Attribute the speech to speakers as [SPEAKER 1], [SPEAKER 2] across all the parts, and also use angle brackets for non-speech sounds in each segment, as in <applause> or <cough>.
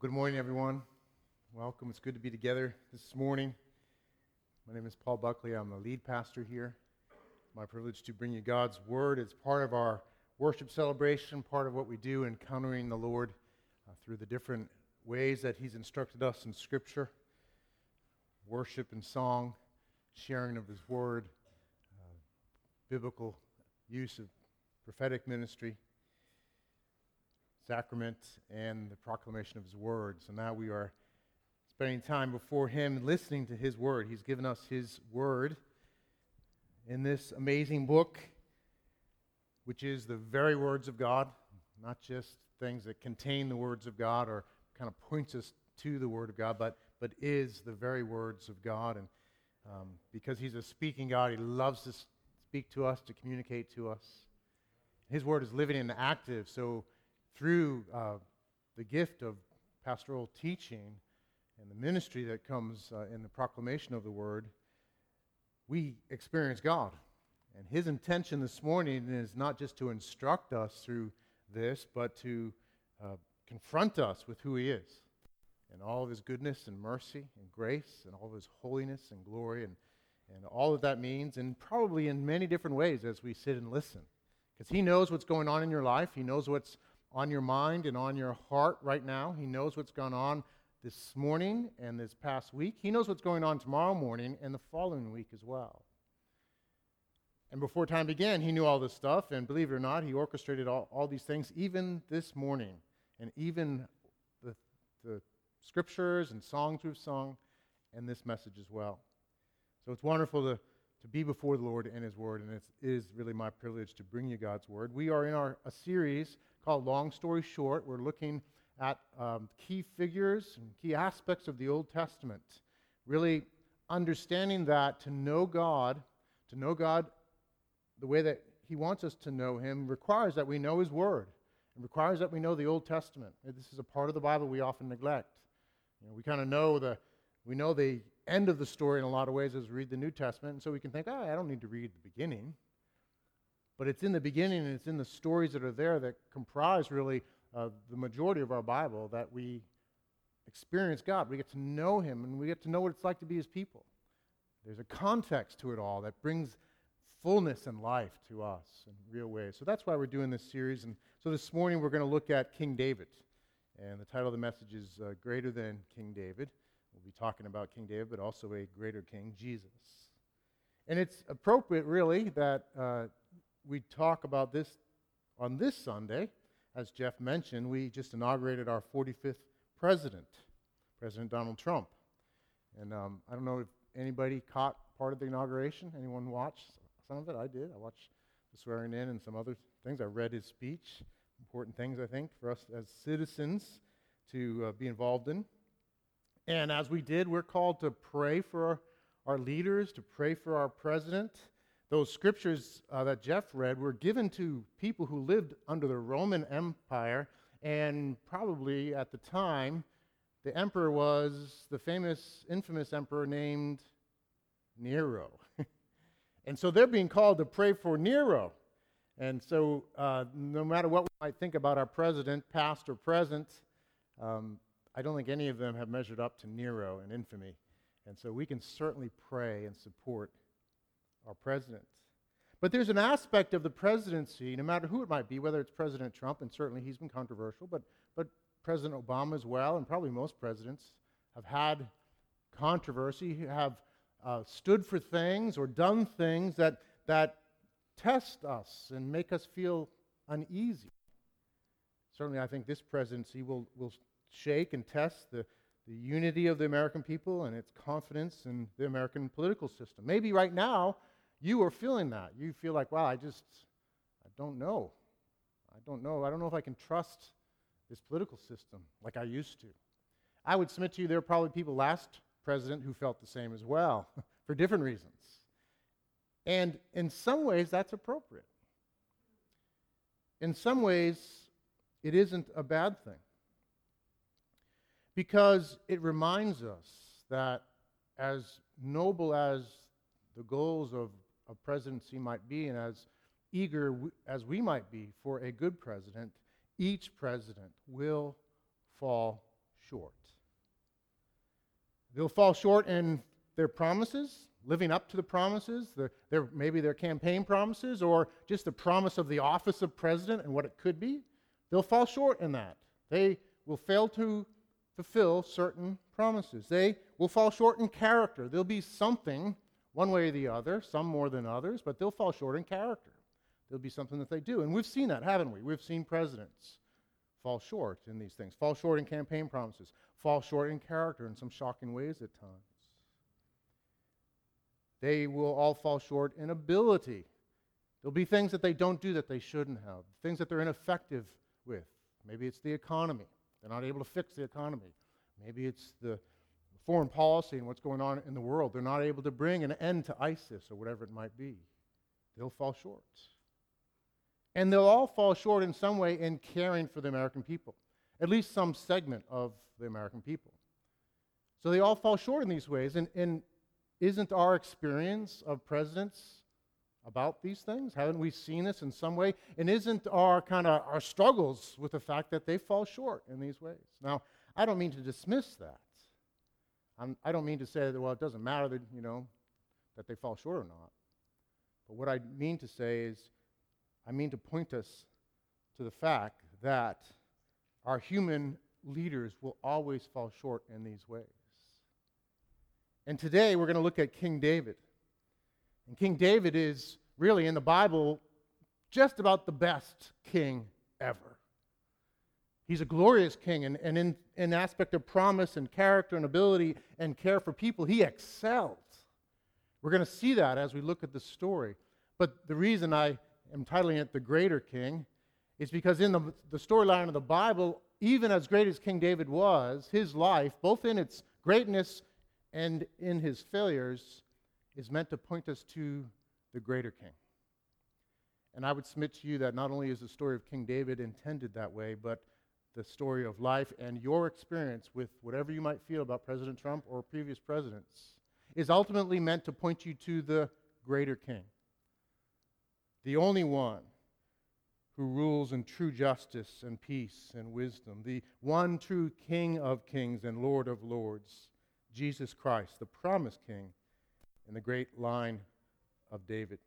[SPEAKER 1] Good morning, everyone. Welcome. It's good to be together this morning. My name is Paul Buckley. I'm the lead pastor here. My privilege to bring you God's Word. It's part of our worship celebration, part of what we do encountering the Lord uh, through the different ways that He's instructed us in Scripture worship and song, sharing of His Word, uh, biblical use of prophetic ministry sacrament and the proclamation of his word. So now we are spending time before him listening to his word. He's given us his word in this amazing book, which is the very words of God, not just things that contain the words of God or kind of points us to the word of God, but, but is the very words of God. And um, because he's a speaking God, he loves to speak to us, to communicate to us. His word is living and active, so through uh, the gift of pastoral teaching and the ministry that comes uh, in the proclamation of the word, we experience God. And his intention this morning is not just to instruct us through this, but to uh, confront us with who he is and all of his goodness and mercy and grace and all of his holiness and glory and, and all that that means, and probably in many different ways as we sit and listen. Because he knows what's going on in your life, he knows what's on your mind and on your heart right now. He knows what's gone on this morning and this past week. He knows what's going on tomorrow morning and the following week as well. And before time began, he knew all this stuff, and believe it or not, he orchestrated all, all these things even this morning, and even the, the scriptures and songs we've sung, and this message as well. So it's wonderful to, to be before the Lord and his word, and it is really my privilege to bring you God's word. We are in our a series called Long Story Short. We're looking at um, key figures and key aspects of the Old Testament. Really understanding that to know God, to know God the way that He wants us to know Him, requires that we know His Word. It requires that we know the Old Testament. This is a part of the Bible we often neglect. You know, we kind of know the we know the end of the story in a lot of ways as we read the New Testament, and so we can think, oh, I don't need to read the beginning. But it's in the beginning and it's in the stories that are there that comprise really uh, the majority of our Bible that we experience God. We get to know Him and we get to know what it's like to be His people. There's a context to it all that brings fullness and life to us in real ways. So that's why we're doing this series. And so this morning we're going to look at King David. And the title of the message is uh, Greater Than King David. We'll be talking about King David, but also a greater king, Jesus. And it's appropriate, really, that uh, we talk about this on this Sunday. As Jeff mentioned, we just inaugurated our 45th president, President Donald Trump. And um, I don't know if anybody caught part of the inauguration. Anyone watched some of it? I did. I watched the swearing in and some other things. I read his speech. Important things, I think, for us as citizens to uh, be involved in. And as we did, we're called to pray for our, our leaders, to pray for our president those scriptures uh, that Jeff read were given to people who lived under the Roman Empire, and probably at the time, the emperor was the famous, infamous emperor named Nero. <laughs> and so they're being called to pray for Nero. And so, uh, no matter what we might think about our president, past or present, um, I don't think any of them have measured up to Nero in infamy. And so we can certainly pray and support our president. But there's an aspect of the presidency, no matter who it might be, whether it's President Trump, and certainly he's been controversial, but, but President Obama as well, and probably most presidents have had controversy, have uh, stood for things or done things that, that test us and make us feel uneasy. Certainly, I think this presidency will, will shake and test the, the unity of the American people and its confidence in the American political system. Maybe right now, you are feeling that. You feel like, wow, I just, I don't know. I don't know. I don't know if I can trust this political system like I used to. I would submit to you there are probably people last president who felt the same as well <laughs> for different reasons. And in some ways, that's appropriate. In some ways, it isn't a bad thing because it reminds us that as noble as the goals of a presidency might be, and as eager as we might be for a good president, each president will fall short. They'll fall short in their promises, living up to the promises, their, their, maybe their campaign promises, or just the promise of the office of president and what it could be. They'll fall short in that. They will fail to fulfill certain promises. They will fall short in character. There'll be something, one way or the other, some more than others, but they'll fall short in character. There'll be something that they do. And we've seen that, haven't we? We've seen presidents fall short in these things, fall short in campaign promises, fall short in character in some shocking ways at times. They will all fall short in ability. There'll be things that they don't do that they shouldn't have, things that they're ineffective with. Maybe it's the economy. They're not able to fix the economy. Maybe it's the foreign policy and what's going on in the world. They're not able to bring an end to ISIS or whatever it might be. They'll fall short. And they'll all fall short in some way in caring for the American people, at least some segment of the American people. So they all fall short in these ways. And, and isn't our experience of presidents about these things? Haven't we seen this in some way? And isn't our kind of our struggles with the fact that they fall short in these ways? Now, I don't mean to dismiss that. I'm, I do not mean to say that, well, it doesn't matter that, you know, that they fall short or not. But what I mean to say is I mean to point us to the fact that our human leaders will always fall short in these ways. And today we're going to look at King David. And King David is really in the Bible just about the best king ever. He's a glorious king, and, and in, in aspect of promise and character and ability and care for people, he excels. We're going to see that as we look at the story. But the reason I am titling it The Greater King is because in the, the storyline of the Bible, even as great as King David was, his life, both in its greatness and in his failures, is meant to point us to the greater king. And I would submit to you that not only is the story of King David intended that way, but the story of life and your experience with whatever you might feel about President Trump or previous presidents is ultimately meant to point you to the greater king the only one who rules in true justice and peace and wisdom, the one true King of kings and Lord of lords, Jesus Christ, the promised King in the great line of David.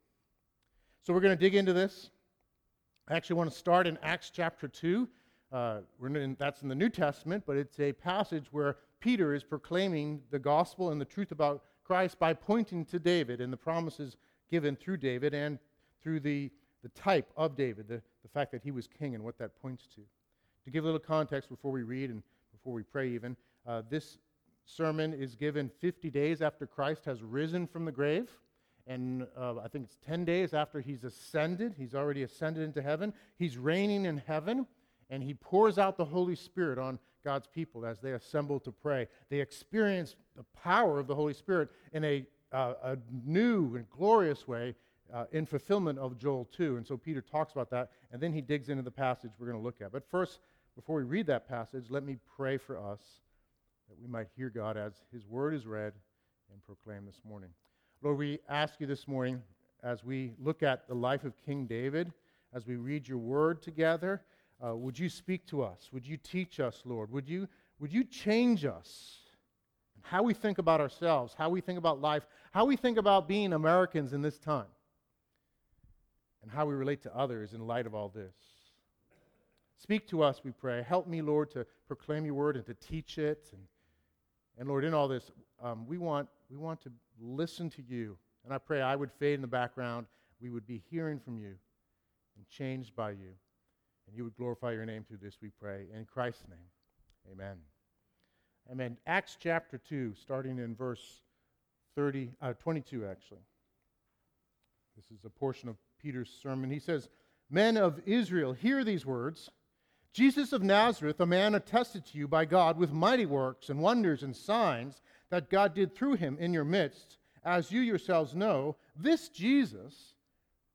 [SPEAKER 1] So we're going to dig into this. I actually want to start in Acts chapter 2. Uh, in, that's in the New Testament, but it's a passage where Peter is proclaiming the gospel and the truth about Christ by pointing to David and the promises given through David and through the, the type of David, the, the fact that he was king and what that points to. To give a little context before we read and before we pray, even, uh, this sermon is given 50 days after Christ has risen from the grave. And uh, I think it's 10 days after he's ascended. He's already ascended into heaven. He's reigning in heaven, and he pours out the Holy Spirit on God's people as they assemble to pray. They experience the power of the Holy Spirit in a, uh, a new and glorious way uh, in fulfillment of Joel 2. And so Peter talks about that, and then he digs into the passage we're going to look at. But first, before we read that passage, let me pray for us that we might hear God as his word is read and proclaimed this morning. Lord, we ask you this morning as we look at the life of King David, as we read your word together, uh, would you speak to us? Would you teach us, Lord? Would you, would you change us? How we think about ourselves, how we think about life, how we think about being Americans in this time and how we relate to others in light of all this. Speak to us, we pray. Help me, Lord, to proclaim your word and to teach it. And, and Lord, in all this, um, we, want, we want to listen to you. And I pray I would fade in the background. We would be hearing from you and changed by you. And you would glorify your name through this, we pray. In Christ's name, amen. Amen. Acts chapter 2, starting in verse 30, uh, 22, actually. This is a portion of Peter's sermon. He says, Men of Israel, hear these words. Jesus of Nazareth, a man attested to you by God with mighty works and wonders and signs that God did through him in your midst, as you yourselves know, this Jesus,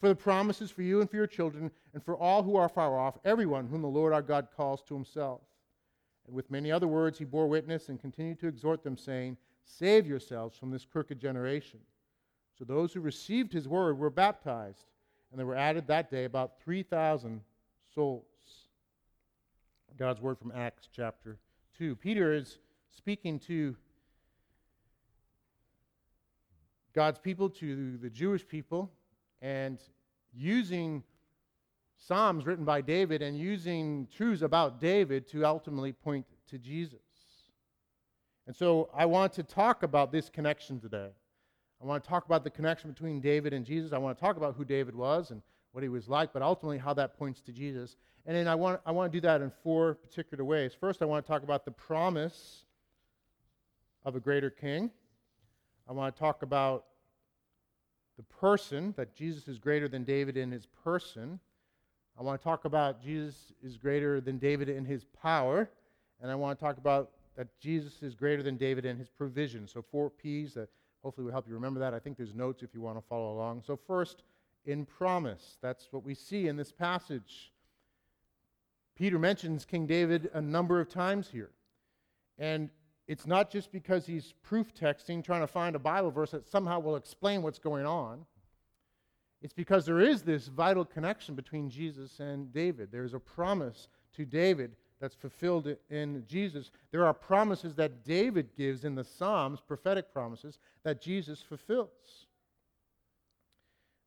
[SPEAKER 1] For the promises for you and for your children, and for all who are far off, everyone whom the Lord our God calls to himself. And with many other words he bore witness and continued to exhort them, saying, Save yourselves from this crooked generation. So those who received his word were baptized, and there were added that day about 3,000 souls. God's word from Acts chapter 2. Peter is speaking to God's people, to the Jewish people, and using Psalms written by David and using truths about David to ultimately point to Jesus. And so I want to talk about this connection today. I want to talk about the connection between David and Jesus. I want to talk about who David was and what he was like, but ultimately how that points to Jesus. And then I want, I want to do that in four particular ways. First, I want to talk about the promise of a greater king. I want to talk about the person, that Jesus is greater than David in his person. I want to talk about Jesus is greater than David in his power. And I want to talk about that Jesus is greater than David in his provision. So, four P's that hopefully will help you remember that. I think there's notes if you want to follow along. So, first, in promise. That's what we see in this passage. Peter mentions King David a number of times here. And it's not just because he's proof texting, trying to find a Bible verse that somehow will explain what's going on. It's because there is this vital connection between Jesus and David. There's a promise to David that's fulfilled in Jesus. There are promises that David gives in the Psalms, prophetic promises, that Jesus fulfills.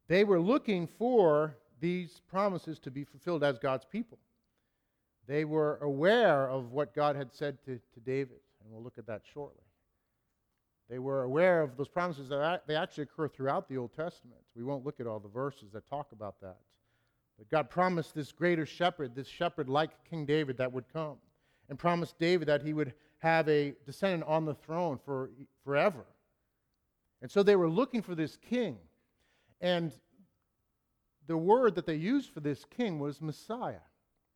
[SPEAKER 1] They were looking for these promises to be fulfilled as God's people. They were aware of what God had said to, to David, and we'll look at that shortly. They were aware of those promises that they actually occur throughout the Old Testament. We won't look at all the verses that talk about that. But God promised this greater shepherd, this shepherd like King David that would come, and promised David that he would have a descendant on the throne for forever. And so they were looking for this king. And the word that they used for this king was Messiah.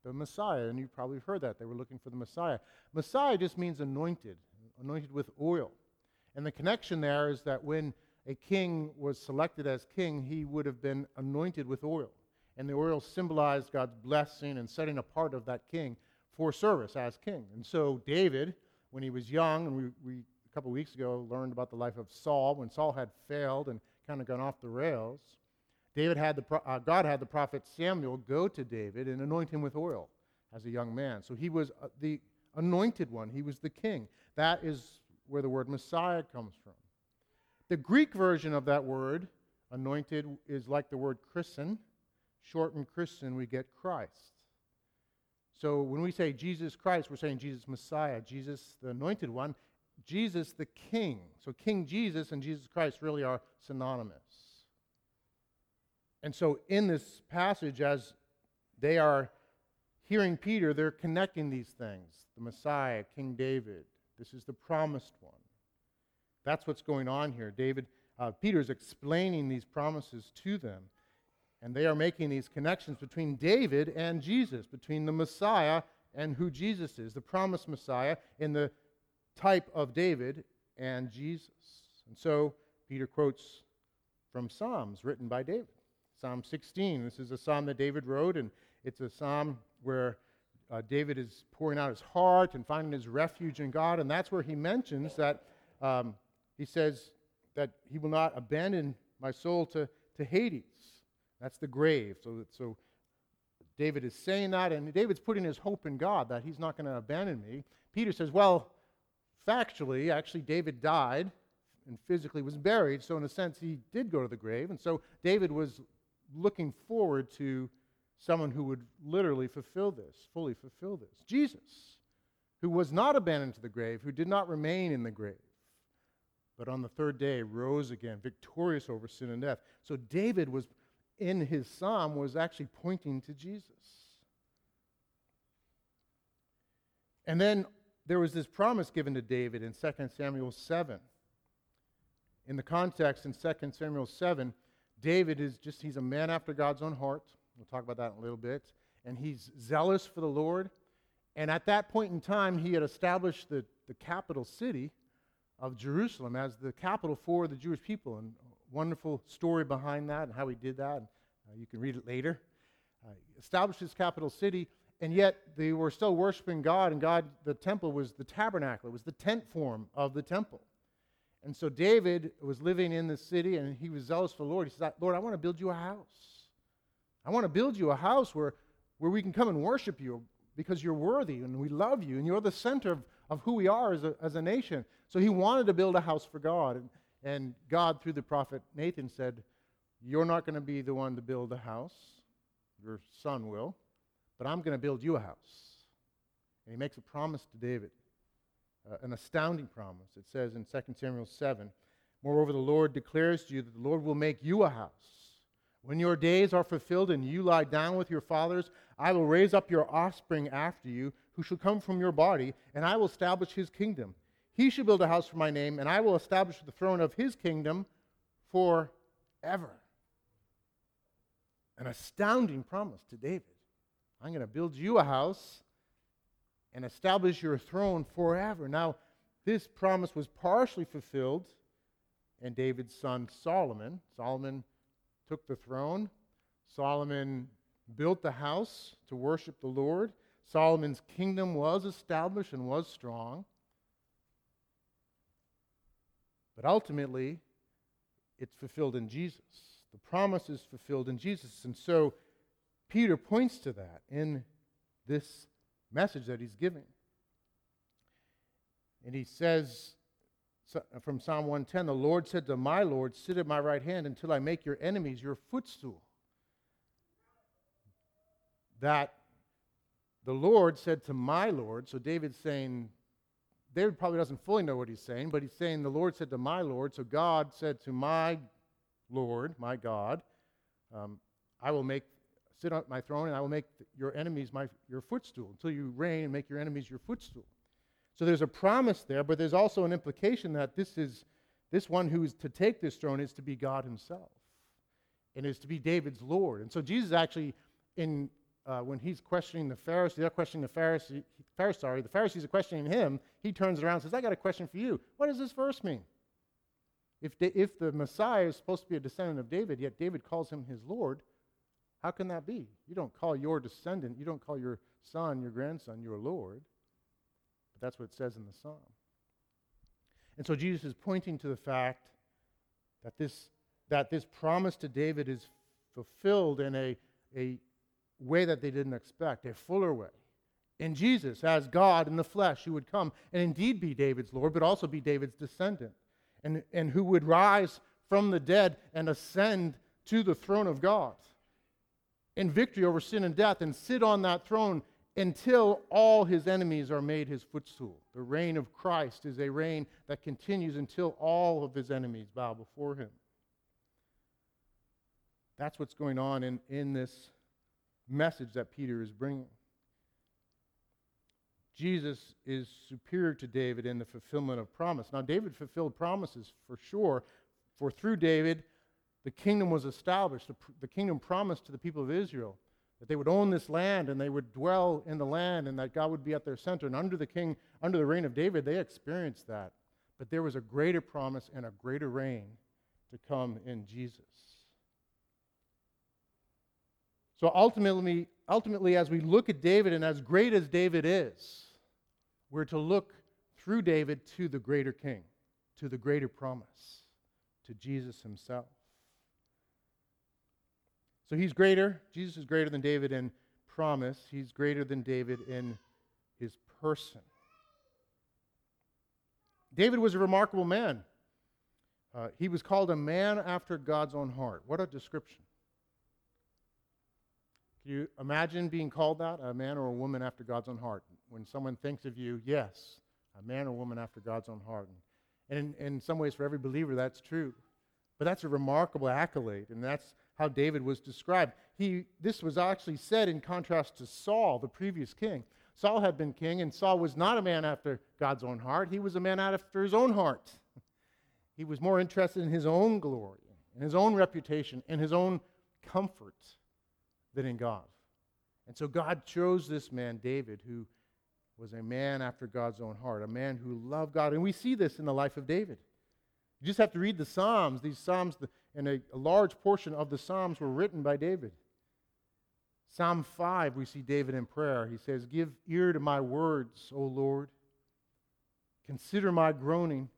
[SPEAKER 1] The Messiah, and you've probably heard that. They were looking for the Messiah. Messiah just means anointed, anointed with oil. And the connection there is that when a king was selected as king, he would have been anointed with oil. And the oil symbolized God's blessing and setting apart of that king for service as king. And so David, when he was young, and we, we a couple weeks ago learned about the life of Saul, when Saul had failed and kind of gone off the rails, David had the, uh, God had the prophet Samuel go to David and anoint him with oil as a young man. So he was uh, the anointed one, he was the king. That is where the word Messiah comes from. The Greek version of that word, anointed, is like the word christen. Shortened christen, we get Christ. So when we say Jesus Christ, we're saying Jesus Messiah, Jesus the anointed one, Jesus the King. So King Jesus and Jesus Christ really are synonymous. And so, in this passage, as they are hearing Peter, they're connecting these things the Messiah, King David, This is the promised one. That's what's going on here. David, uh, Peter is explaining these promises to them. And they are making these connections between David and Jesus, between the Messiah and who Jesus is, the promised Messiah in the type of David and Jesus. And so Peter quotes from Psalms written by David. Psalm 16. This is a psalm that David wrote, and it's a psalm where uh, David is pouring out his heart and finding his refuge in God. And that's where he mentions that um, he says that he will not abandon my soul to, to Hades. That's the grave. So, so David is saying that, and David's putting his hope in God that he's not going to abandon me. Peter says, well, factually, actually, David died and physically was buried. So, in a sense, he did go to the grave. And so, David was looking forward to someone who would literally fulfill this, fully fulfill this. Jesus, who was not abandoned to the grave, who did not remain in the grave, but on the third day rose again, victorious over sin and death. So, David was in his psalm was actually pointing to Jesus. And then there was this promise given to David in 2 Samuel 7. In the context in 2 Samuel 7, David is just, he's a man after God's own heart. We'll talk about that in a little bit. And he's zealous for the Lord. And at that point in time, he had established the, the capital city of Jerusalem as the capital for the Jewish people. And wonderful story behind that and how he did that. Uh, you can read it later. Uh, established his capital city, and yet they were still worshiping God, and God, the temple was the tabernacle, it was the tent form of the temple. And so David was living in the city, and he was zealous for the Lord. He said, Lord, I want to build you a house. I want to build you a house where, where we can come and worship you because you're worthy and we love you, and you're the center of, of who we are as a, as a nation. So he wanted to build a house for God. And, and God, through the prophet Nathan, said, You're not going to be the one to build a house, your son will, but I'm going to build you a house. And he makes a promise to David uh, an astounding promise. It says in 2 Samuel 7 Moreover, the Lord declares to you that the Lord will make you a house. When your days are fulfilled and you lie down with your fathers, I will raise up your offspring after you, who shall come from your body, and I will establish his kingdom. He shall build a house for my name, and I will establish the throne of his kingdom forever. An astounding promise to David. I'm going to build you a house, and establish your throne forever. Now, this promise was partially fulfilled in David's son Solomon. Solomon took the throne. Solomon built the house to worship the Lord. Solomon's kingdom was established and was strong. But ultimately, it's fulfilled in Jesus. The promise is fulfilled in Jesus. And so Peter points to that in this message that he's giving. And he says from Psalm 110 The Lord said to my Lord, Sit at my right hand until I make your enemies your footstool. That the Lord said to my Lord, so David's saying, David probably doesn't fully know what he's saying, but he's saying, The Lord said to my Lord, so God said to my Lord, my God, um, I will make sit on my throne, and I will make your enemies my, your footstool until you reign and make your enemies your footstool. So there's a promise there, but there's also an implication that this is this one who is to take this throne is to be God Himself, and is to be David's Lord. And so Jesus actually, in uh, when he's questioning the Pharisees, they're questioning the Pharisees. Pharisees, sorry, the Pharisees are questioning him. He turns around and says, "I got a question for you. What does this verse mean? If if the Messiah is supposed to be a descendant of David, yet David calls him his Lord." How can that be? You don't call your descendant, you don't call your son, your grandson, your Lord. But that's what it says in the psalm. And so Jesus is pointing to the fact that this, that this promise to David is fulfilled in a, a way that they didn't expect, a fuller way. In Jesus, as God in the flesh, who would come and indeed be David's Lord, but also be David's descendant, and, and who would rise from the dead and ascend to the throne of God in victory over sin and death and sit on that throne until all his enemies are made his footstool. The reign of Christ is a reign that continues until all of his enemies bow before him. That's what's going on in, in this message that Peter is bringing. Jesus is superior to David in the fulfillment of promise. Now, David fulfilled promises for sure, for through David, the kingdom was established. The, the kingdom promised to the people of Israel that they would own this land and they would dwell in the land and that God would be at their center. And under the king, under the reign of David, they experienced that. But there was a greater promise and a greater reign to come in Jesus. So ultimately, ultimately, as we look at David, and as great as David is, we're to look through David to the greater king, to the greater promise, to Jesus himself. So he's greater. Jesus is greater than David in promise, he's greater than David in his person. David was a remarkable man. Uh, he was called a man after God's own heart. What a description. Can you imagine being called that? A man or a woman after God's own heart. When someone thinks of you, yes, a man or woman after God's own heart. And in, in some ways, for every believer, that's true. But that's a remarkable accolade, and that's how David was described. He, this was actually said in contrast to Saul, the previous king. Saul had been king, and Saul was not a man after God's own heart. He was a man after his own heart. He was more interested in his own glory, in his own reputation, and his own comfort than in God. And so God chose this man, David, who was a man after God's own heart, a man who loved God. And we see this in the life of David. You just have to read the Psalms. These Psalms, and a, a large portion of the Psalms were written by David. Psalm 5, we see David in prayer. He says, Give ear to my words, O Lord. Consider my groaning.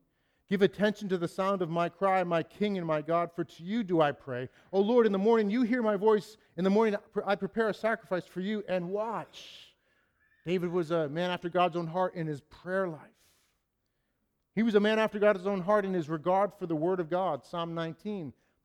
[SPEAKER 1] Give attention to the sound of my cry, my King and my God, for to you do I pray. O Lord, in the morning you hear my voice. In the morning I prepare a sacrifice for you and watch. David was a man after God's own heart in his prayer life. He was a man after God's own heart in his regard for the word of God. Psalm 19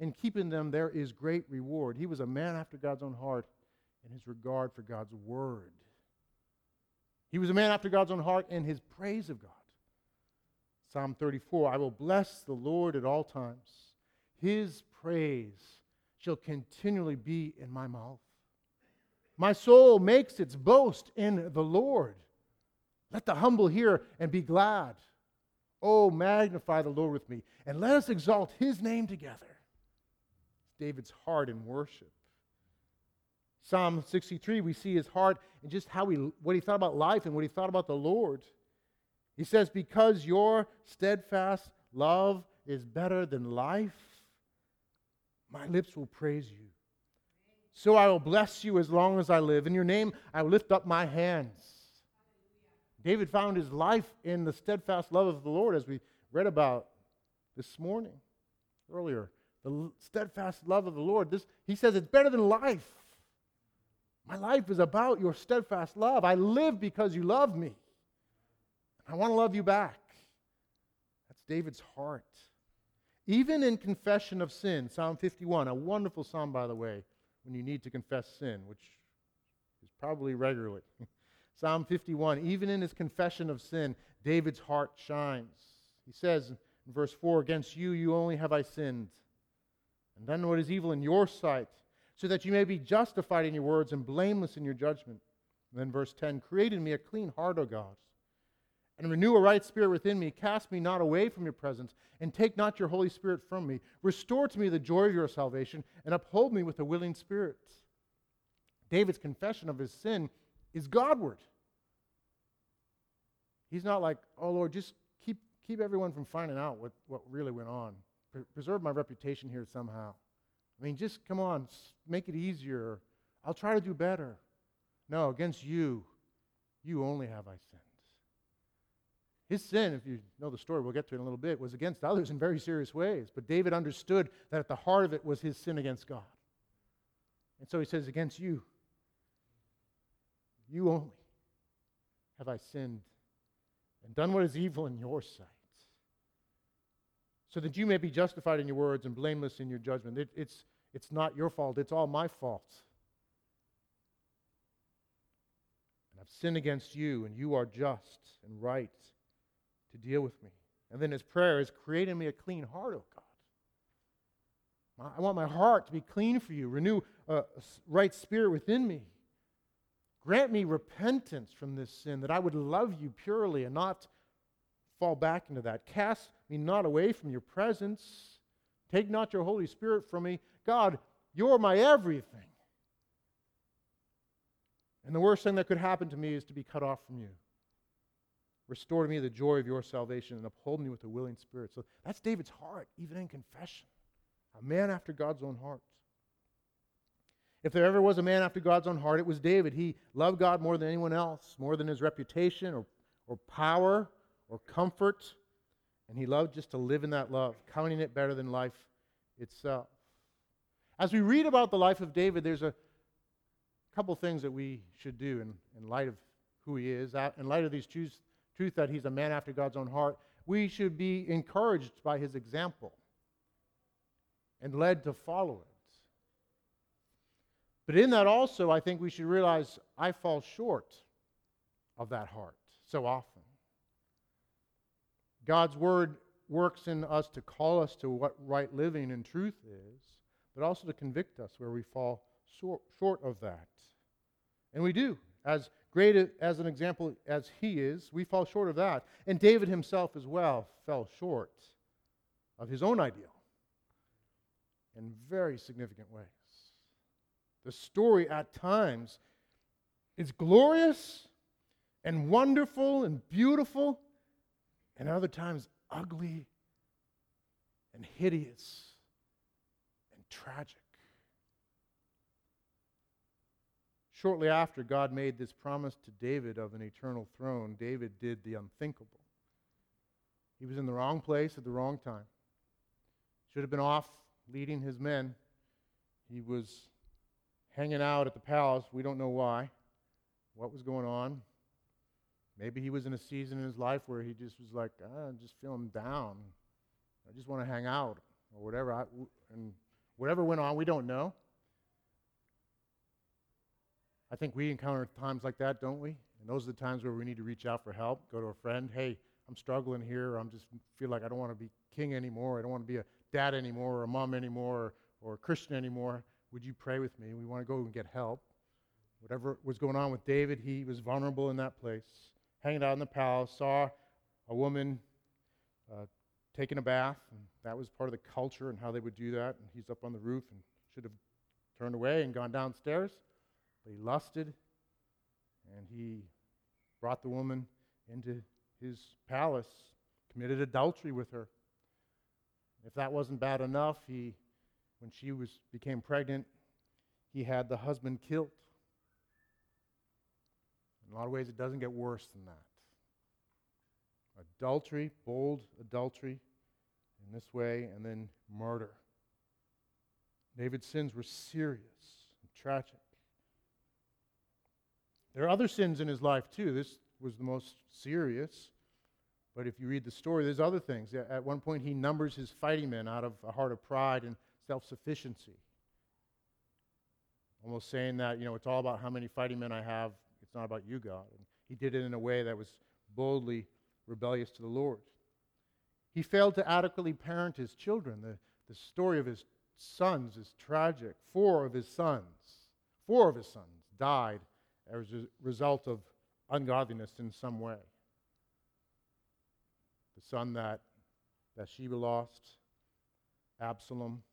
[SPEAKER 1] In keeping them, there is great reward. He was a man after God's own heart in his regard for God's word. He was a man after God's own heart in his praise of God. Psalm 34 I will bless the Lord at all times. His praise shall continually be in my mouth. My soul makes its boast in the Lord. Let the humble hear and be glad. Oh, magnify the Lord with me, and let us exalt his name together. David's heart in worship. Psalm 63, we see his heart and just how he, what he thought about life and what he thought about the Lord. He says, Because your steadfast love is better than life, my lips will praise you. So I will bless you as long as I live. In your name, I will lift up my hands. David found his life in the steadfast love of the Lord, as we read about this morning, earlier. The steadfast love of the Lord. This, he says it's better than life. My life is about your steadfast love. I live because you love me. I want to love you back. That's David's heart. Even in confession of sin, Psalm 51, a wonderful psalm, by the way, when you need to confess sin, which is probably regularly. <laughs> psalm 51, even in his confession of sin, David's heart shines. He says in verse 4 Against you, you only have I sinned, and done what is evil in your sight, so that you may be justified in your words and blameless in your judgment. And then verse 10 Create in me a clean heart, O God and renew a right spirit within me. Cast me not away from your presence, and take not your Holy Spirit from me. Restore to me the joy of your salvation, and uphold me with a willing spirit. David's confession of his sin is Godward. He's not like, oh Lord, just keep, keep everyone from finding out what, what really went on. Preserve my reputation here somehow. I mean, just come on, make it easier. I'll try to do better. No, against you, you only have I sinned. His sin, if you know the story, we'll get to it in a little bit, was against others in very serious ways. But David understood that at the heart of it was his sin against God. And so he says, Against you, you only have I sinned and done what is evil in your sight, so that you may be justified in your words and blameless in your judgment. It, it's, it's not your fault, it's all my fault. And I've sinned against you, and you are just and right to deal with me. And then his prayer is, Create in me a clean heart, O God. I want my heart to be clean for you. Renew a right spirit within me. Grant me repentance from this sin, that I would love you purely and not fall back into that. Cast me not away from your presence. Take not your Holy Spirit from me. God, you're my everything. And the worst thing that could happen to me is to be cut off from you. Restore to me the joy of your salvation and uphold me with a willing spirit. So that's David's heart, even in confession. A man after God's own heart. If there ever was a man after God's own heart, it was David. He loved God more than anyone else, more than his reputation or, or power or comfort. And he loved just to live in that love, counting it better than life itself. As we read about the life of David, there's a couple things that we should do in, in light of who he is, in light of these truths, truth that he's a man after God's own heart. We should be encouraged by his example and led to follow it. But in that also, I think we should realize I fall short of that heart so often. God's word works in us to call us to what right living and truth is, but also to convict us where we fall short of that. And we do. As great as an example as he is, we fall short of that. And David himself as well fell short of his own ideal in very significant ways. The story at times is glorious and wonderful and beautiful, and other times ugly and hideous and tragic. Shortly after God made this promise to David of an eternal throne, David did the unthinkable. He was in the wrong place at the wrong time. Should have been off leading his men. He was hanging out at the palace. We don't know why, what was going on. Maybe he was in a season in his life where he just was like, ah, I'm just feeling down. I just want to hang out or whatever. I, and whatever went on, we don't know. I think we encounter times like that, don't we? And those are the times where we need to reach out for help, go to a friend. Hey, I'm struggling here. I'm just feel like I don't want to be king anymore. I don't want to be a dad anymore, or a mom anymore, or, or a Christian anymore. Would you pray with me? We want to go and get help. Whatever was going on with David, he was vulnerable in that place, hanging out in the palace, saw a woman uh, taking a bath, and that was part of the culture and how they would do that. And he's up on the roof and should have turned away and gone downstairs, but he lusted, and he brought the woman into his palace, committed adultery with her. If that wasn't bad enough, he when she was, became pregnant, he had the husband killed. In a lot of ways, it doesn't get worse than that. Adultery, bold adultery in this way, and then murder. David's sins were serious and tragic. There are other sins in his life, too. This was the most serious. But if you read the story, there's other things. At one point, he numbers his fighting men out of a heart of pride and self sufficiency. Almost saying that, you know, it's all about how many fighting men I have, it's not about you, God. And he did it in a way that was boldly rebellious to the Lord. He failed to adequately parent his children. The, the story of his sons is tragic. Four of his sons, four of his sons died as a result of ungodliness in some way. The son that Bathsheba lost, Absalom,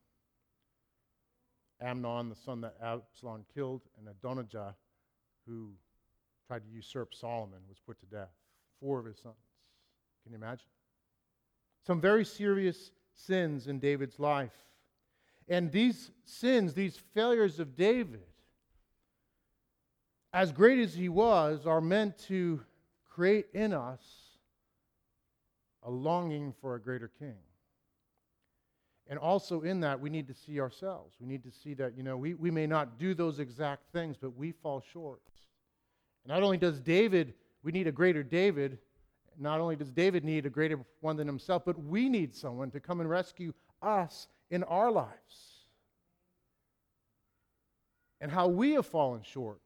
[SPEAKER 1] Amnon, the son that Absalom killed, and Adonijah, who tried to usurp Solomon, was put to death. Four of his sons. Can you imagine? Some very serious sins in David's life. And these sins, these failures of David, as great as he was, are meant to create in us a longing for a greater king. And also in that, we need to see ourselves. We need to see that, you know, we, we may not do those exact things, but we fall short. Not only does David, we need a greater David, not only does David need a greater one than himself, but we need someone to come and rescue us in our lives. And how we have fallen short.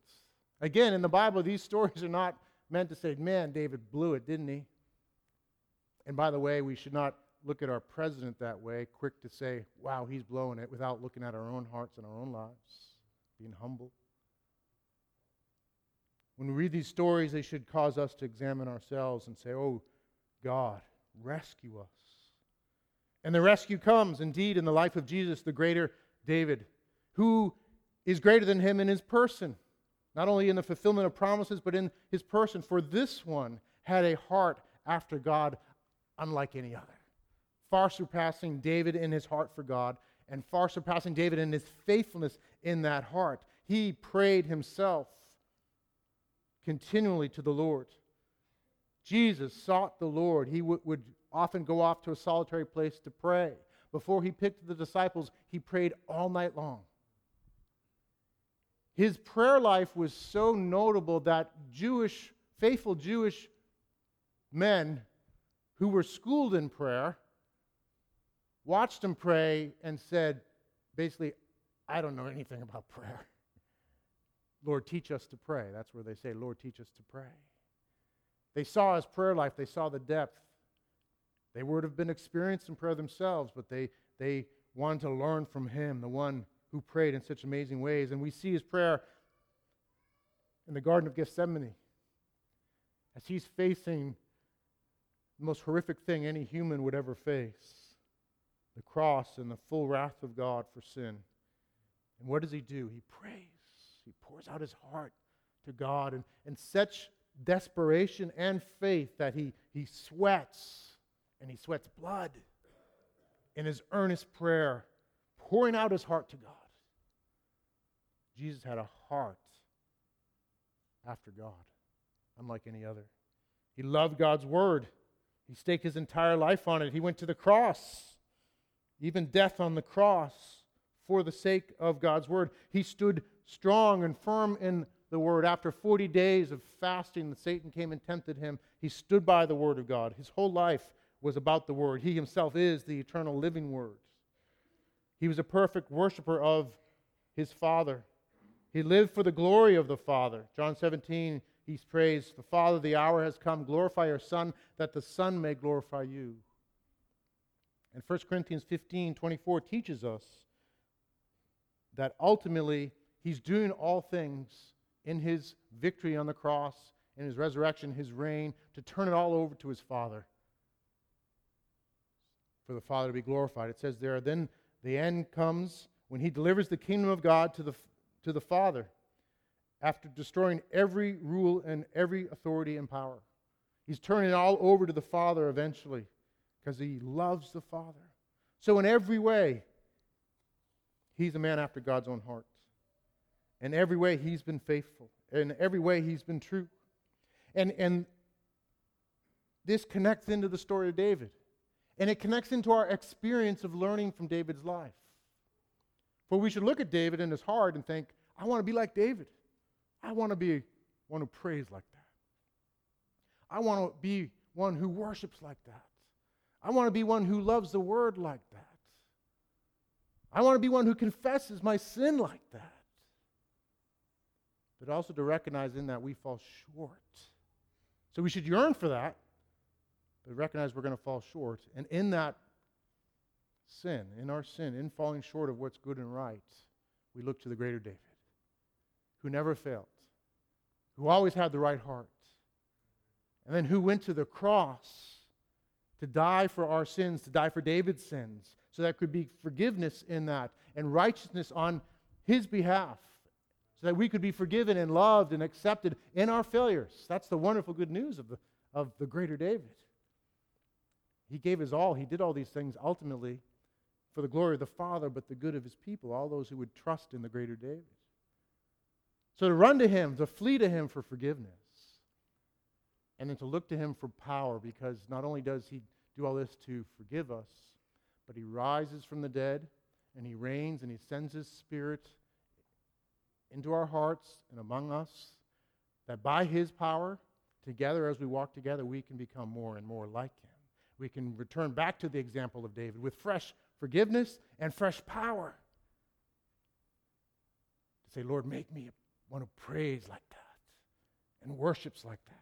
[SPEAKER 1] Again, in the Bible, these stories are not meant to say, man, David blew it, didn't he? And by the way, we should not look at our president that way, quick to say, wow, he's blowing it, without looking at our own hearts and our own lives, being humble. When we read these stories, they should cause us to examine ourselves and say, oh, God, rescue us. And the rescue comes, indeed, in the life of Jesus, the greater David, who is greater than him in his person, not only in the fulfillment of promises, but in his person. For this one had a heart after God unlike any other, far surpassing David in his heart for God, and far surpassing David in his faithfulness in that heart. He prayed himself continually to the Lord. Jesus sought the Lord. He w- would often go off to a solitary place to pray. Before he picked the disciples, he prayed all night long. His prayer life was so notable that Jewish, faithful Jewish men who were schooled in prayer watched him pray and said, basically, I don't know anything about prayer. Lord, teach us to pray. That's where they say, Lord, teach us to pray. They saw his prayer life, they saw the depth. They would have been experienced in prayer themselves, but they, they wanted to learn from him, the one who prayed in such amazing ways. And we see his prayer in the Garden of Gethsemane as he's facing the most horrific thing any human would ever face the cross and the full wrath of God for sin. And what does he do? He prays. He pours out his heart to God and, and such desperation and faith that he, he sweats and he sweats blood in his earnest prayer, pouring out his heart to God. Jesus had a heart after God, unlike any other. He loved God's word. He staked his entire life on it. He went to the cross, even death on the cross, for the sake of God's word. He stood strong and firm in the word. After 40 days of fasting, Satan came and tempted him. He stood by the word of God. His whole life was about the word. He himself is the eternal living word. He was a perfect worshiper of his Father. He lived for the glory of the Father. John 17, he prays, The Father, the hour has come. Glorify your Son, that the Son may glorify you. And 1 Corinthians 15, 24 teaches us that ultimately he's doing all things in his victory on the cross, in his resurrection, his reign, to turn it all over to his Father. For the Father to be glorified. It says there, then the end comes when he delivers the kingdom of God to the to the Father after destroying every rule and every authority and power. He's turning it all over to the Father eventually because he loves the Father. So, in every way, he's a man after God's own heart. In every way, he's been faithful. In every way, he's been true. And, and this connects into the story of David. And it connects into our experience of learning from David's life. For we should look at David in his heart and think, I want to be like David. I want to be one who prays like that. I want to be one who worships like that. I want to be one who loves the word like that. I want to be one who confesses my sin like that. But also to recognize in that we fall short. So we should yearn for that, but recognize we're going to fall short. And in that sin, in our sin, in falling short of what's good and right, we look to the greater David, who never failed, who always had the right heart, and then who went to the cross to die for our sins, to die for David's sins, so that could be forgiveness in that and righteousness on his behalf, so that we could be forgiven and loved and accepted in our failures. That's the wonderful good news of the, of the greater David. He gave his all, he did all these things ultimately for the glory of the Father, but the good of his people, all those who would trust in the greater David. So to run to him, to flee to him for forgiveness, and then to look to him for power, because not only does he do all this to forgive us, but he rises from the dead and he reigns and he sends his spirit into our hearts and among us, that by his power together, as we walk together, we can become more and more like him. We can return back to the example of David with fresh forgiveness and fresh power. To say, Lord, make me one who prays like that and worships like that.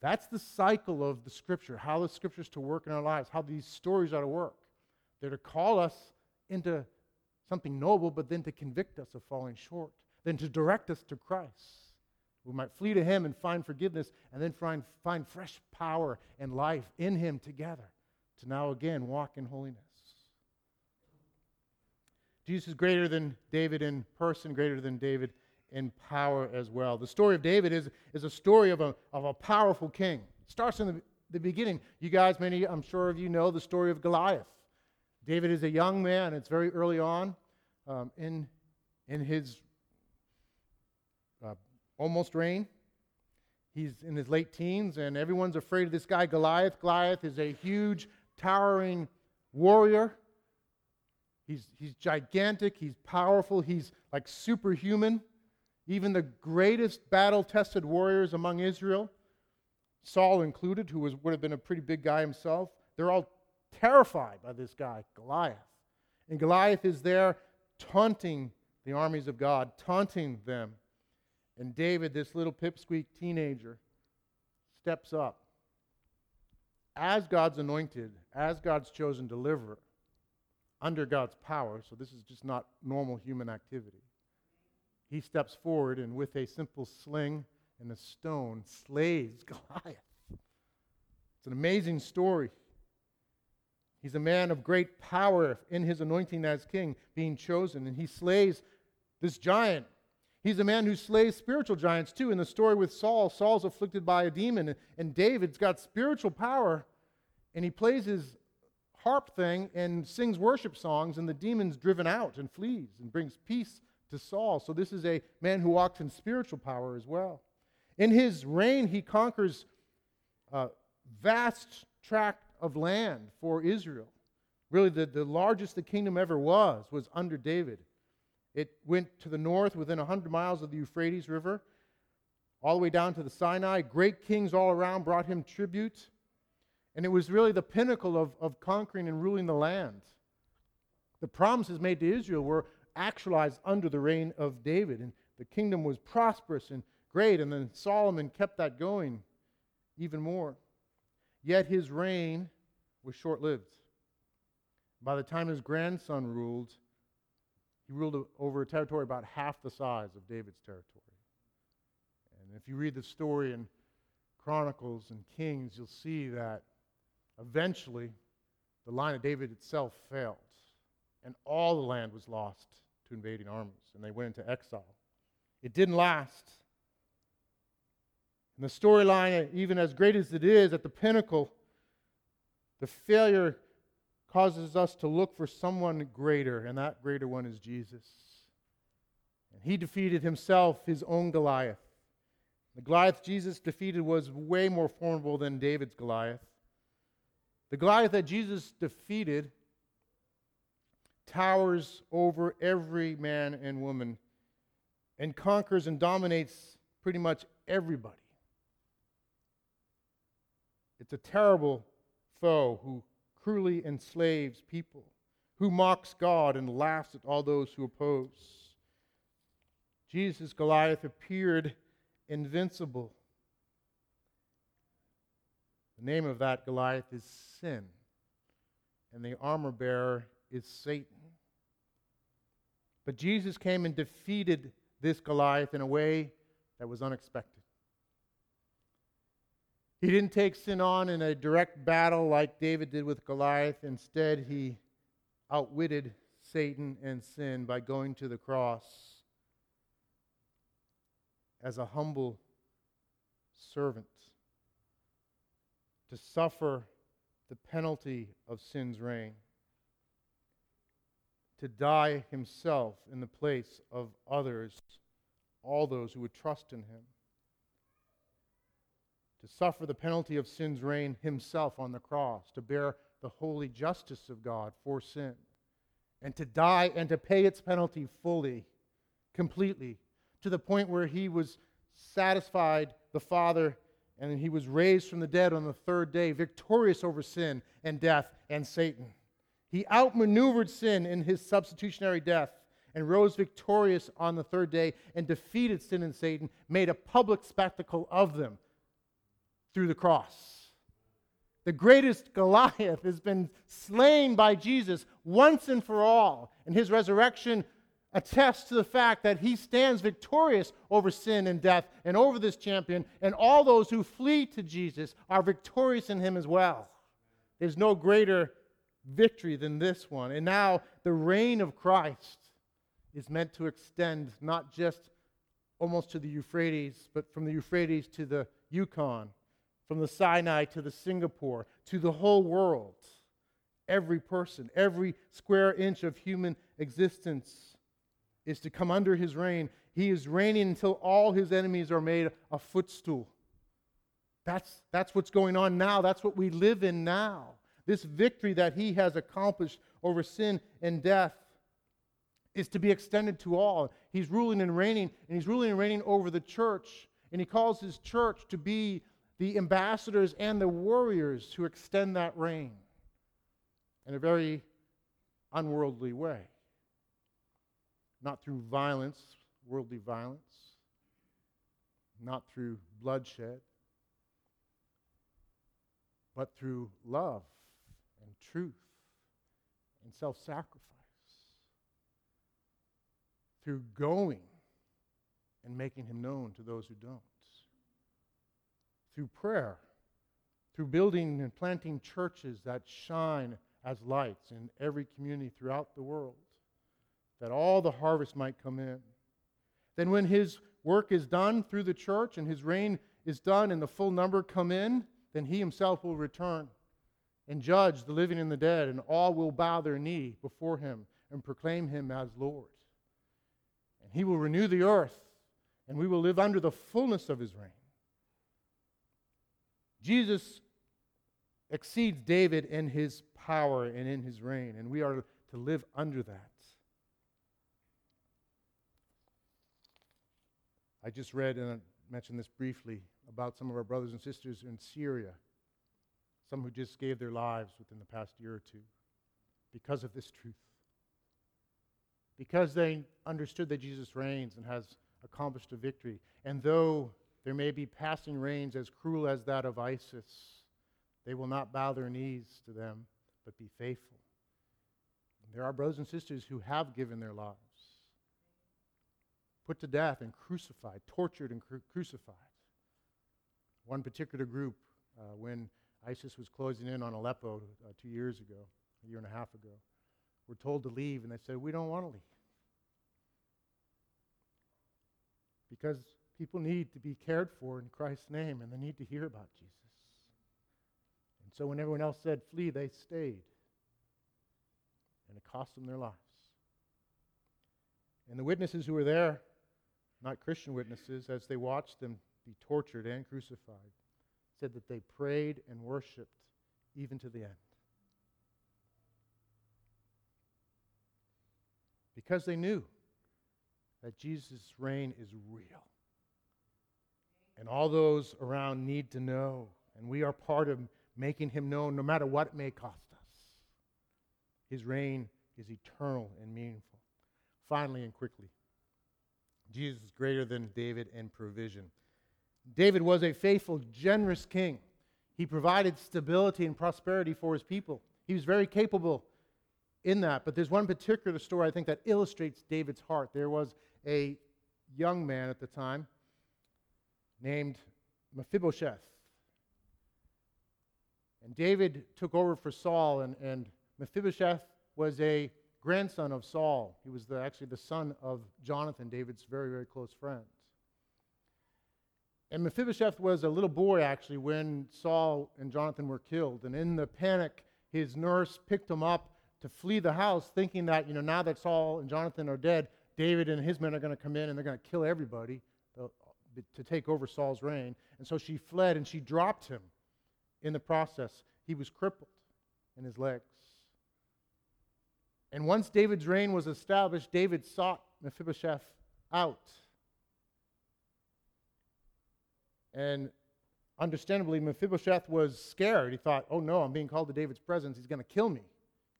[SPEAKER 1] That's the cycle of the scripture, how the scriptures to work in our lives, how these stories are to work. They're to call us into something noble, but then to convict us of falling short, then to direct us to Christ. We might flee to Him and find forgiveness, and then find, find fresh power and life in Him together to now again walk in holiness. Jesus is greater than David in person, greater than David in power as well. The story of David is, is a story of a, of a powerful king. It starts in the, the beginning. You guys, many, I'm sure of you know the story of Goliath. David is a young man, it's very early on um, in, in his uh, almost reign. He's in his late teens, and everyone's afraid of this guy, Goliath. Goliath is a huge, towering warrior. He's, he's gigantic, he's powerful, he's like superhuman. Even the greatest battle tested warriors among Israel, Saul included, who was, would have been a pretty big guy himself, they're all terrified by this guy, Goliath. And Goliath is there taunting the armies of God, taunting them. And David, this little pipsqueak teenager, steps up as God's anointed, as God's chosen deliverer, under God's power. So this is just not normal human activity. He steps forward and, with a simple sling and a stone, slays <laughs> Goliath. It's an amazing story. He's a man of great power in his anointing as king, being chosen, and he slays this giant. He's a man who slays spiritual giants too. In the story with Saul, Saul's afflicted by a demon, and David's got spiritual power, and he plays his harp thing and sings worship songs, and the demon's driven out and flees and brings peace to Saul. So this is a man who walks in spiritual power as well. In his reign, he conquers a vast tract of land for Israel. Really, the, the largest the kingdom ever was was under David. It went to the north within 100 miles of the Euphrates River, all the way down to the Sinai. Great kings all around brought him tribute. And it was really the pinnacle of, of conquering and ruling the land. The promises made to Israel were actualized under the reign of David. And the kingdom was prosperous and great. And then Solomon kept that going even more. Yet his reign was short lived. By the time his grandson ruled, he ruled over a territory about half the size of David's territory. And if you read the story in Chronicles and Kings, you'll see that eventually the line of David itself failed, and all the land was lost to invading armies, and they went into exile. It didn't last. And the storyline, even as great as it is at the pinnacle, the failure causes us to look for someone greater, and that greater one is Jesus. And he defeated himself, his own Goliath. The Goliath Jesus defeated was way more formidable than David's Goliath. The Goliath that Jesus defeated towers over every man and woman and conquers and dominates pretty much everybody. It's a terrible foe who cruelly enslaves people, who mocks God and laughs at all those who oppose. Jesus, Goliath, appeared invincible. The name of that Goliath is sin, and the armor bearer is Satan. But Jesus came and defeated this Goliath in a way that was unexpected. He didn't take sin on in a direct battle like David did with Goliath. Instead, he outwitted Satan and sin by going to the cross as a humble servant to suffer the penalty of sin's reign, to die himself in the place of others, all those who would trust in him to suffer the penalty of sin's reign himself on the cross, to bear the holy justice of God for sin, and to die and to pay its penalty fully, completely, to the point where he was satisfied the Father, and he was raised from the dead on the third day, victorious over sin and death and Satan. He outmaneuvered sin in his substitutionary death and rose victorious on the third day and defeated sin and Satan, made a public spectacle of them through the cross. The greatest Goliath has been slain by Jesus once and for all, and his resurrection attests to the fact that he stands victorious over sin and death and over this champion, and all those who flee to Jesus are victorious in him as well. There's no greater victory than this one. And now the reign of Christ is meant to extend not just almost to the Euphrates, but from the Euphrates to the Yukon, from the Sinai to the Singapore, to the whole world. Every person, every square inch of human existence is to come under his reign. He is reigning until all his enemies are made a footstool. That's, that's what's going on now. That's what we live in now. This victory that he has accomplished over sin and death is to be extended to all. He's ruling and reigning, and he's ruling and reigning over the church. And he calls his church to be the ambassadors and the warriors who extend that reign in a very unworldly way. Not through violence, worldly violence, not through bloodshed, but through love and truth and self sacrifice through going and making him known to those who don't, through prayer, through building and planting churches that shine as lights in every community throughout the world, that all the harvest might come in. Then, when his work is done through the church and his reign is done and the full number come in, then he himself will return and judge the living and the dead, and all will bow their knee before him and proclaim him as Lord. And he will renew the earth, and we will live under the fullness of his reign. Jesus exceeds David in his power and in his reign, and we are to live under that. I just read, and I mentioned this briefly, about some of our brothers and sisters in Syria, some who just gave their lives within the past year or two because of this truth because they understood that Jesus reigns and has accomplished a victory. And though there may be passing reigns as cruel as that of ISIS, they will not bow their knees to them, but be faithful. There are brothers and sisters who have given their lives, put to death and crucified, tortured and cru- crucified. One particular group, uh, when ISIS was closing in on Aleppo uh, two years ago, a year and a half ago, were told to leave, and they said, We don't want to leave. Because people need to be cared for in Christ's name, and they need to hear about Jesus. And so when everyone else said flee, they stayed. And it cost them their lives. And the witnesses who were there, not Christian witnesses, as they watched them be tortured and crucified, said that they prayed and worshiped even to the end. because they knew that Jesus' reign is real. And all those around need to know. And we are part of making him known no matter what it may cost us. His reign is eternal and meaningful. Finally and quickly, Jesus is greater than David in provision. David was a faithful, generous king. He provided stability and prosperity for his people. He was very capable in that. But there's one particular story I think that illustrates David's heart. There was a young man at the time named Mephibosheth. And David took over for Saul, and, and Mephibosheth was a grandson of Saul. He was the, actually the son of Jonathan, David's very, very close friend. And Mephibosheth was a little boy, actually, when Saul and Jonathan were killed. And in the panic, his nurse picked him up to flee the house, thinking that, you know, now that Saul and Jonathan are dead, David and his men are going to come in and they're going to kill everybody to take over Saul's reign. And so she fled and she dropped him in the process. He was crippled in his legs. And once David's reign was established, David sought Mephibosheth out. And understandably, Mephibosheth was scared. He thought, oh no, I'm being called to David's presence. He's going to kill me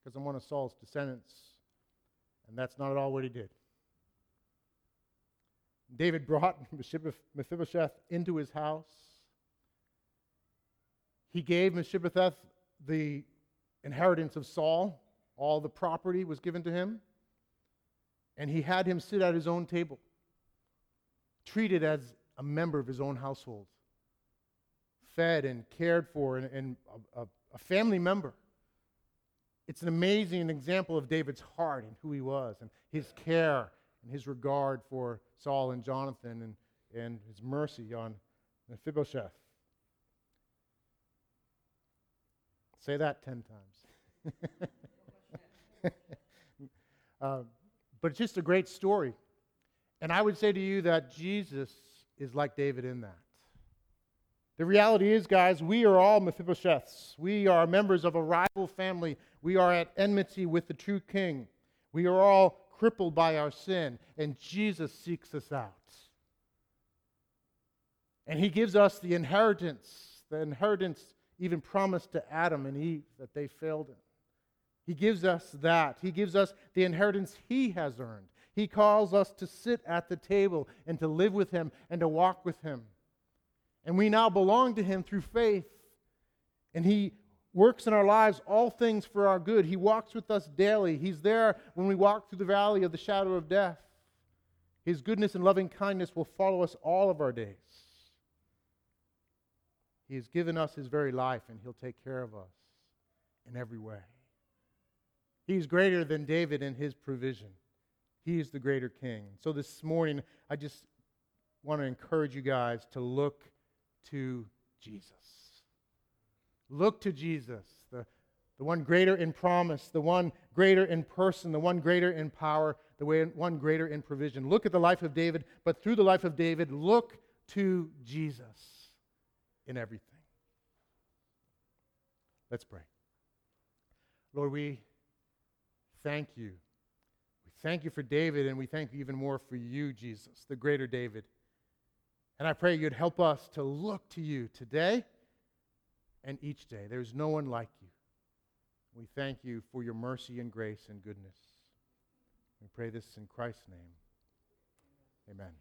[SPEAKER 1] because I'm one of Saul's descendants. And that's not at all what he did. David brought <laughs> Mephibosheth into his house. He gave Mephibosheth the inheritance of Saul. All the property was given to him. And he had him sit at his own table, treated as a member of his own household, fed and cared for, and, and a, a family member. It's an amazing example of David's heart and who he was, and his care and his regard for Saul and Jonathan, and, and his mercy on Mephibosheth. Say that ten times. <laughs> uh, but it's just a great story. And I would say to you that Jesus is like David in that. The reality is, guys, we are all Mephibosheths. We are members of a rival family. We are at enmity with the true king. We are all crippled by our sin, and Jesus seeks us out. And he gives us the inheritance, the inheritance even promised to Adam and Eve that they failed in. He gives us that. He gives us the inheritance he has earned. He calls us to sit at the table and to live with him and to walk with him. And we now belong to him through faith. And he works in our lives all things for our good. He walks with us daily. He's there when we walk through the valley of the shadow of death. His goodness and loving kindness will follow us all of our days. He has given us his very life, and he'll take care of us in every way. He's greater than David in his provision. He is the greater king. So this morning, I just want to encourage you guys to look to Jesus. Look to Jesus, the, the one greater in promise, the one greater in person, the one greater in power, the one greater in provision. Look at the life of David, but through the life of David, look to Jesus in everything. Let's pray. Lord, we thank you. We thank you for David, and we thank you even more for you, Jesus, the greater David. And I pray you'd help us to look to you today and each day. There's no one like you. We thank you for your mercy and grace and goodness. We pray this in Christ's name. Amen.